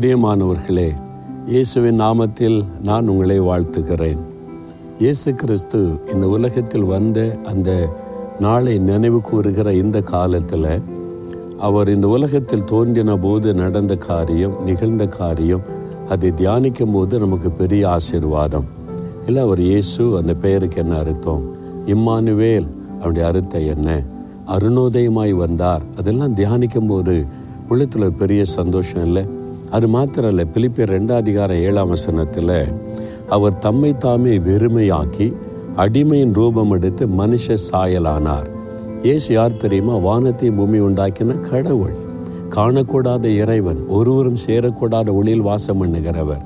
பிரியமானவர்களே இயேசுவின் நாமத்தில் நான் உங்களை வாழ்த்துகிறேன். இயேசு கிறிஸ்து இந்த உலகத்தில் வந்த அந்த நாளை நினைவு கூறுகிற இந்த காலத்தில் அவர் இந்த உலகத்தில் தோன்றின போது நடந்த காரியம் நிகழ்ந்த காரியம் அதை தியானிக்கும் போது நமக்கு பெரிய ஆசீர்வாதம். இல்லை அவர் இயேசு அந்த பெயருக்கு என்ன அர்த்தம்? இம்மானுவேல் அவருடைய அர்த்தம் என்ன? அருணோதயமாய் வந்தார். அதெல்லாம் தியானிக்கும் போது உள்ளத்தில் பெரிய சந்தோஷம் இல்லை? அது மாத்திரம் இல்லை பிலிப்பியர் ரெண்டாம் அதிகார ஏழாம் வசனத்தில் அவர் தம்மை தாமே வெறுமையாக்கி அடிமையின் ரூபம் எடுத்து மனுஷ சாயலானார். ஏசு யார் தெரியுமா? வானத்தை பூமி உண்டாக்கின கடவுள். காணக்கூடாத இறைவன் ஒருவரும் சேரக்கூடாத ஒளியில் வாசம் பண்ணுகிறவர்.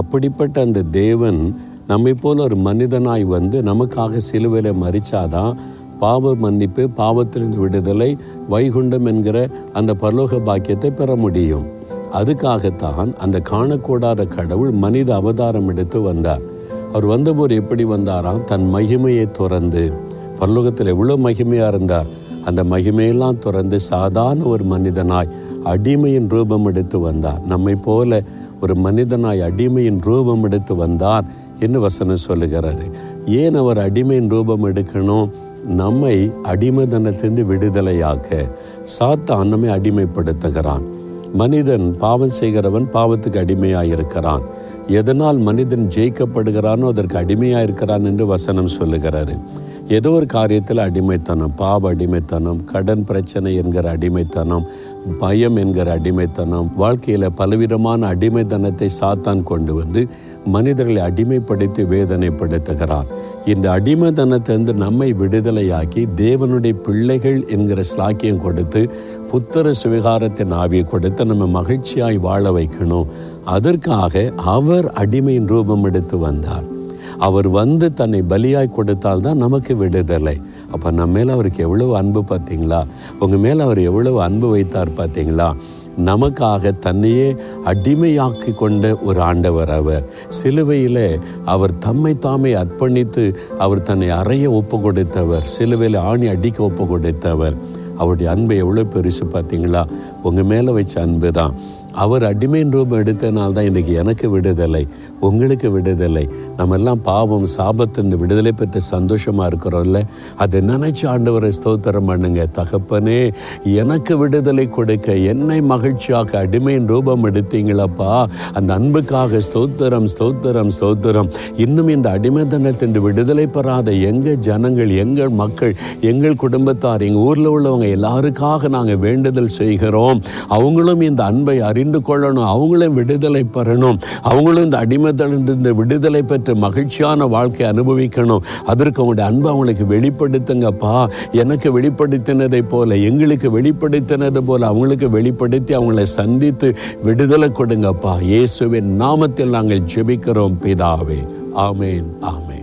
அப்படிப்பட்ட அந்த தேவன் நம்மை போல ஒரு மனிதனாய் வந்து நமக்காக சிலுவையில் மறிச்சாதான் பாவ மன்னிப்பு பாவத்திலிருந்து விடுதலை வைகுண்டம் என்கிற அந்த பரலோக பாக்கியத்தை பெற முடியும். அதுக்காகத்தான் அந்த காணக்கூடாத கடவுள் மனித அவதாரம் எடுத்து வந்தார். அவர் வந்தபோது எப்படி வந்தாராம்? தன் மகிமையை துறந்து. பரலோகத்தில் எவ்வளோ மகிமையாக இருந்தார். அந்த மகிமையெல்லாம் துறந்து சாதாரண ஒரு மனிதனாய் அடிமையின் ரூபம் எடுத்து வந்தார். நம்மை போல ஒரு மனிதனாய் அடிமையின் ரூபம் எடுத்து வந்தார் என்று வசனம் சொல்லுகிறாரு. ஏன் அவர் அடிமையின் ரூபம் எடுக்கணும்? நம்மை அடிமைதனத்திலிருந்து விடுதலையாக்க சாத்தான் நம்மை அடிமைப்படுத்துகிறான். மனிதன் பாவம் செய்கிறவன் பாவத்துக்கு அடிமையாக இருக்கிறான் எதனால் மனிதன் ஜெயிக்கப்படுகிறானோ அதற்கு அடிமையாக இருக்கிறான் என்று வசனம் சொல்லுகிறாரு. ஏதோ ஒரு காரியத்தில் அடிமைத்தனம் பாவ அடிமைத்தனம் கடன் பிரச்சனை என்கிற அடிமைத்தனம் பயம் என்கிற அடிமைத்தனம் வாழ்க்கையில் பலவிதமான அடிமைத்தனத்தை சாத்தான் கொண்டு வந்து மனிதர்களை அடிமைப்படுத்தி வேதனைப்படுத்துகிறான். இந்த அடிமைத்தனத்திலிருந்து நம்மை விடுதலையாக்கி தேவனுடைய பிள்ளைகள் என்கிற ஸ்லாக்கியம் கொடுத்து புத்தர சுவிகாரத்தின் ஆவியை கொடுத்து நம்ம மகிழ்ச்சியாய் வாழ வைக்கணும். அதற்காக அவர் அடிமையின் ரூபம் எடுத்து வந்தார். அவர் வந்து தன்னை பலியாய் கொடுத்தால் தான் நமக்கு விடுதலை. அப்போ நம்ம மேலே அவருக்கு எவ்வளவு அன்பு பார்த்தீங்களா? உங்கள் மேலே அவர் எவ்வளவு அன்பு வைத்தார் பார்த்தீங்களா? நமக்காக தன்னையே அடிமையாக்கி கொண்ட ஒரு ஆண்டவர் அவர். சிலுவையில் அவர் தம்மை தாமே அர்ப்பணித்து அவர் தன்னை அறைய ஒப்பு கொடுத்தவர் சிலுவையில் ஆணி அடிக்க ஒப்பு கொடுத்தவர் அவருடைய அன்பை எவ்வளோ பெருசு பார்த்தீங்களா? உங்கள் மேலே வச்ச அன்பு தான். அவர் அடிமையின் ரூபம் எடுத்தனால் தான் இன்றைக்கி எனக்கு விடுதலை உங்களுக்கு விடுதலை. நம்ம எல்லாம் பாவம் சாபத்தின் விடுதலை பெற்று சந்தோஷமாக இருக்கிறோம்ல. அதை நினைச்சு ஆண்டவரை ஸ்தோத்திரம் பண்ணுங்க. தகப்பனே எனக்கு விடுதலை கொடுக்க என்னை மகிழ்ச்சியாக அடிமையின் ரூபம் எடுத்தீங்களப்பா. அந்த அன்புக்காக ஸ்தோத்திரம் ஸ்தோத்திரம் ஸ்தோத்திரம். இன்னும் இந்த அடிமைத்தனத்தின் விடுதலை பெறாத எங்கள் ஜனங்கள் எங்கள் மக்கள் எங்கள் குடும்பத்தார் எங்கள் ஊரில் உள்ளவங்க எல்லாருக்காக நாங்கள் வேண்டுதல் செய்கிறோம். அவங்களும் இந்த அன்பை அறிந்து கொள்ளணும். அவங்களும் விடுதலை பெறணும். அவங்களும் இந்த அடிமைத்தனத்திலிருந்து விடுதலை பெற்று மகிழ்ச்சியான வாழ்க்கை அனுபவிக்கணும். அதற்கு அவங்களுடைய அன்பை அவங்களுக்கு வெளிப்படுத்துங்கப்பா. எனக்கு வெளிப்படுத்தினதை போல எங்களுக்கு வெளிப்படுத்தினது போல அவங்களுக்கு வெளிப்படுத்தி அவங்களை சந்தித்து விடுதலை கொடுங்கப்பா. இயேசுவின் நாமத்தில் நாங்கள் ஜெபிக்கிறோம் பிதாவே. ஆமேன் ஆமேன்.